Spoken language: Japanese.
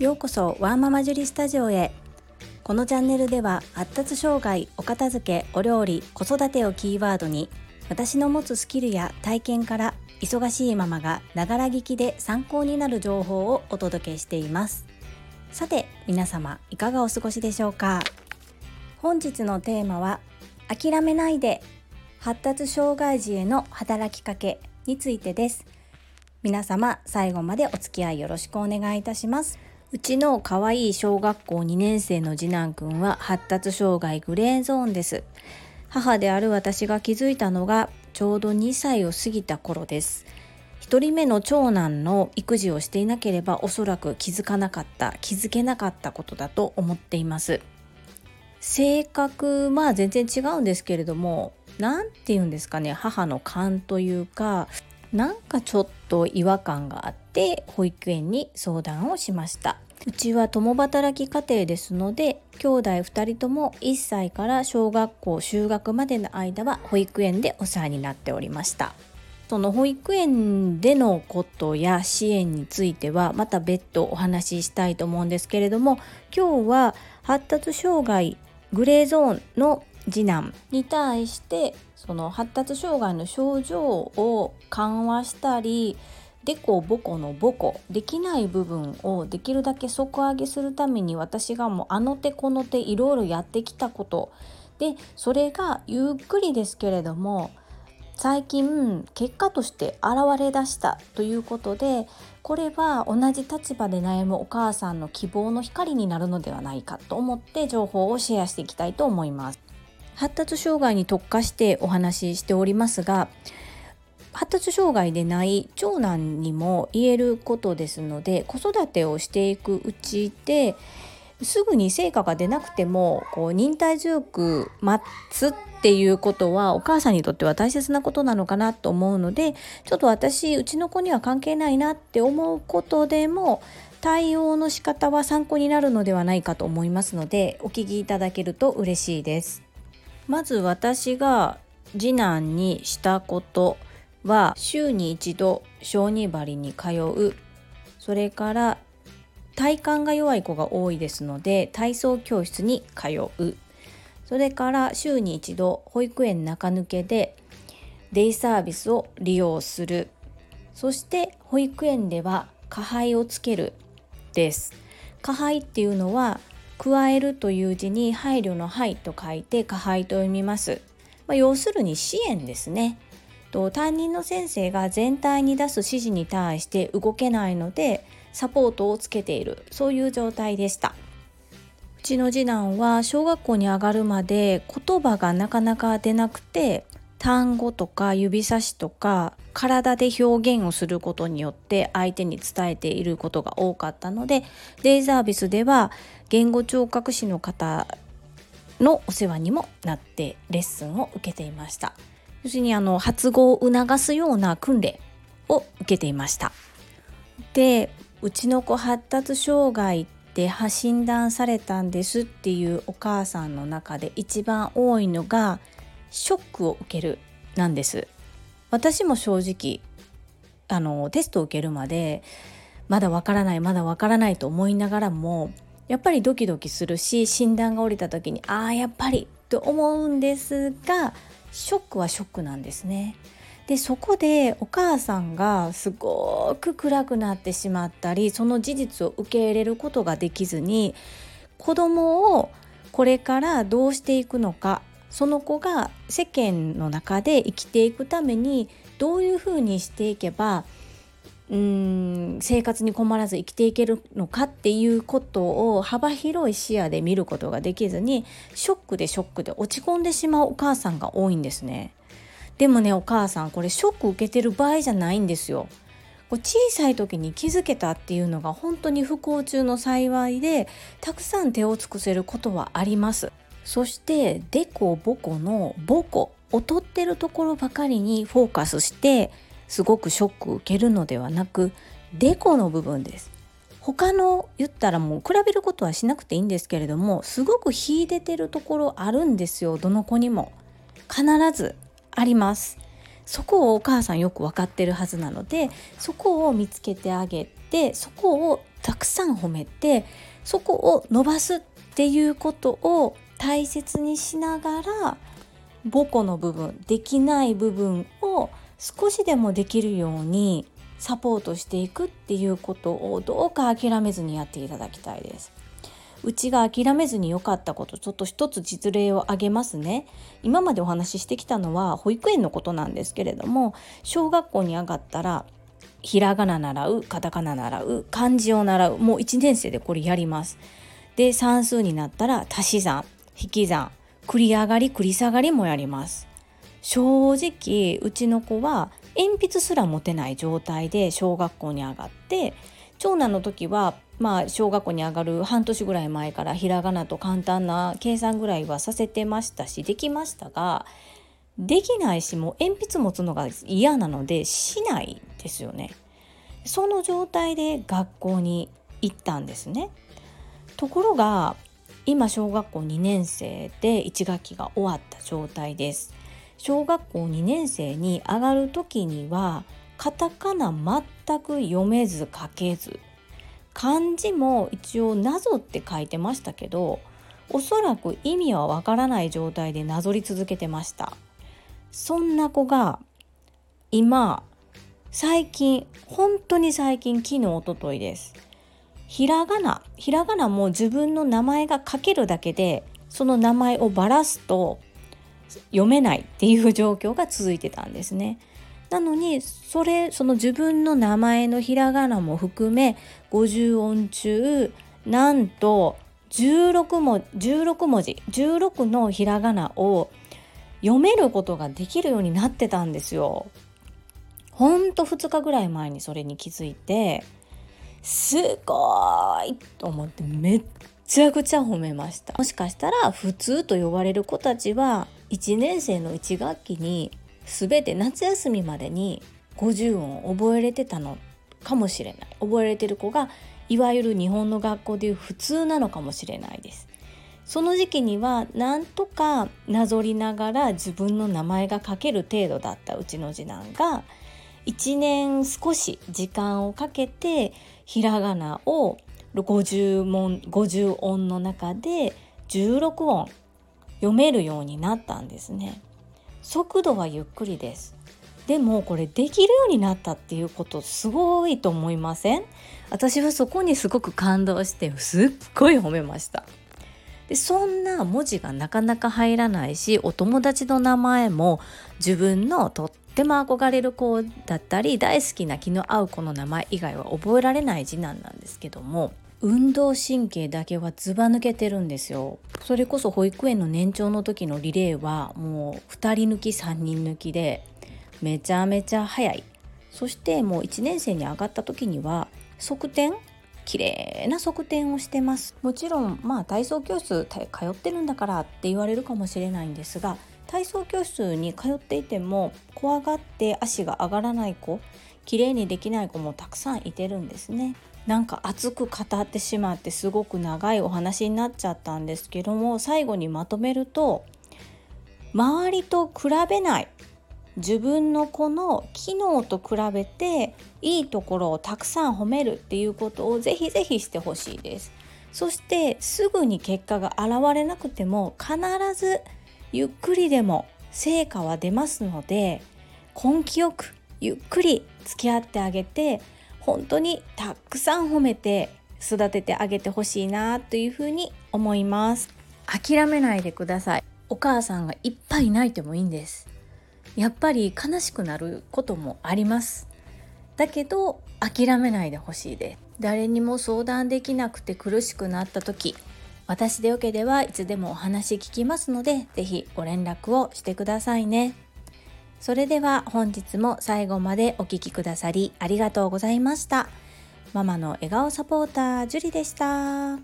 ようこそワーママジュリスタジオへ。このチャンネルでは発達障害お片付けお料理子育てをキーワードに私の持つスキルや体験から忙しいママがながら聞きで参考になる情報をお届けしています。さて皆様いかがお過ごしでしょうか？本日のテーマは諦めないで発達障害児への働きかけについてです。皆様最後までお付き合いよろしくお願いいたします。うちの可愛い小学校2年生の次男くんは発達障害グレーゾーンです。母である私が気づいたのがちょうど2歳を過ぎた頃です。1人目の長男の育児をしていなければおそらく気づかなかった気づけなかったことだと思っています性格まあ全然違うんですけれども何て言うんですかね母の勘というかなんかちょっと違和感があって保育園に相談をしましたうちは共働き家庭ですので兄弟2人とも1歳から小学校就学までの間は保育園でお世話になっておりました。その保育園でのことや支援についてはまた別途お話ししたいと思うんですけれども今日は発達障害グレーゾーンの次男に対してその発達障害の症状を緩和したりでこぼこのぼこできない部分をできるだけ底上げするために私がもうあの手この手いろいろやってきたことでそれがゆっくりですけれども最近結果として現れ出したということでこれは同じ立場で悩むお母さんの希望の光になるのではないかと思って情報をシェアしていきたいと思います。発達障害に特化してお話ししておりますが発達障害でない長男にも言えることですので子育てをしていくうちですぐに成果が出なくてもこう忍耐強く待つっていうことはお母さんにとっては大切なことなのかなと思うのでちょっと私うちの子には関係ないなって思うことでも対応の仕方は参考になるのではないかと思いますのでお聞きいただけると嬉しいです。まず私が次男にしたことは週に一度小児針に通う。それから体幹が弱い子が多いですので体操教室に通う。それから週に一度保育園中抜けでデイサービスを利用する。そして保育園では加配をつける。です。加配っていうのは加えるという字に配慮の配と書いて加配と読みます、まあ、要するに支援ですね。と担任の先生が全体に出す指示に対して動けないのでサポートをつけている。そういう状態でした。うちの次男は小学校に上がるまで言葉がなかなか出なくて単語とか指差しとか体で表現をすることによって相手に伝えていることが多かったのでデイサービスでは言語聴覚士の方のお世話にもなってレッスンを受けていました。要するにあの発語を促すような訓練を受けていました。でうちの子発達障害って診断されたんですっていうお母さんの中で一番多いのがショックを受けるなんです。私も正直あのテストを受けるまでまだわからないまだわからないと思いながらもやっぱりドキドキするし診断が下りた時にああやっぱりと思うんですがショックはショックなんですね。でそこでお母さんがすごく暗くなってしまったりその事実を受け入れることができずに子供をこれからどうしていくのかその子が世間の中で生きていくためにどういうふうにしていけばうん生活に困らず生きていけるのかっていうことを幅広い視野で見ることができずにショックでショックで落ち込んでしまうお母さんが多いんですね。でもねお母さんこれショック受けてる場合じゃないんですよ。こ小さい時に気づけたっていうのが本当に不幸中の幸いでたくさん手を尽くせることはあります。そしてデコボコのボコ劣ってるところばかりにフォーカスしてすごくショックを受けるのではなくデコの部分です。他の言ったらもう比べることはしなくていいんですけれどもすごく秀でてるところあるんですよ。どの子にも。必ずあります。そこをお母さんよく分かってるはずなのでそこを見つけてあげてそこをたくさん褒めてそこを伸ばすっていうことを大切にしながら母子の部分できない部分を少しでもできるようにサポートしていくっていうことをどうか諦めずにやっていただきたいです。うちが諦めずに良かったことちょっと一つ実例を挙げますね。今までお話ししてきたのは保育園のことなんですけれども小学校に上がったらひらがな習うカタカナ習う漢字を習うもう1年生でこれやります。で算数になったら足し算引き算繰り上がり繰り下がりもやります。正直うちの子は鉛筆すら持てない状態で小学校に上がって長男の時はまあ小学校に上がる半年ぐらい前からひらがなと簡単な計算ぐらいはさせてましたしできましたができないしもう鉛筆持つのが嫌なのでしないですよね。その状態で学校に行ったんですね。ところが今小学校2年生で1学期が終わった状態です。小学校2年生に上がる時にはカタカナ全く読めず書けず漢字も一応なぞって書いてましたけどおそらく意味はわからない状態でなぞり続けてました。そんな子が今最近本当に最近昨日おとといです。ひらがなひらがなも自分の名前が書けるだけでその名前をばらすと読めないっていう状況が続いてたんですね。なのにそれその自分の名前のひらがなも含め50音中なんと16文 ,16 文字16のひらがなを読めることができるようになってたんですよ。ほんと2日ぐらい前にそれに気づいてすごいと思ってめっちゃくちゃ褒めましたもしかしたら普通と呼ばれる子たちは1年生の1学期に全て夏休みまでに50音を覚えれてたのかもしれない。覚えれてる子がいわゆる日本の学校でいう普通なのかもしれないです。その時期にはなんとかなぞりながら自分の名前が書ける程度だったうちの次男が。1年少し時間をかけてひらがなを50問50音の中で16音読めるようになったんですね。速度はゆっくりです。でもこれできるようになったっていうことすごいと思いません？私はそこにすごく感動してすっごい褒めました。でそんな文字がなかなか入らないしお友達の名前も自分のとっても憧れる子だったり大好きな気の合う子の名前以外は覚えられない次男なんですけども運動神経だけはずば抜けてるんですよ。それこそ保育園の年長の時のリレーはもう2人抜き3人抜きでめちゃめちゃ速い。そしてもう1年生に上がった時には側転綺麗な側転をしてます。もちろんまあ体操教室通ってるんだからって言われるかもしれないんですが体操教室に通っていても怖がって足が上がらない子綺麗にできない子もたくさんいてるんですね。なんか熱く語ってしまってすごく長いお話になっちゃったんですけども最後にまとめると周りと比べない自分の子の機能と比べていいところをたくさん褒めるっていうことをぜひぜひしてほしいです。そしてすぐに結果が現れなくても必ずゆっくりでも成果は出ますので根気よくゆっくり付き合ってあげて本当にたくさん褒めて育ててあげてほしいなというふうに思います。諦めないでください。お母さんがいっぱい泣いてもいいんです。やっぱり悲しくなることもあります。だけど諦めないでほしいで。す誰にも相談できなくて苦しくなった時私でよければいつでもお話聞きますので是非ご連絡をしてくださいね。それでは本日も最後までお聴きくださりありがとうございました。ママの笑顔サポータージュリでした。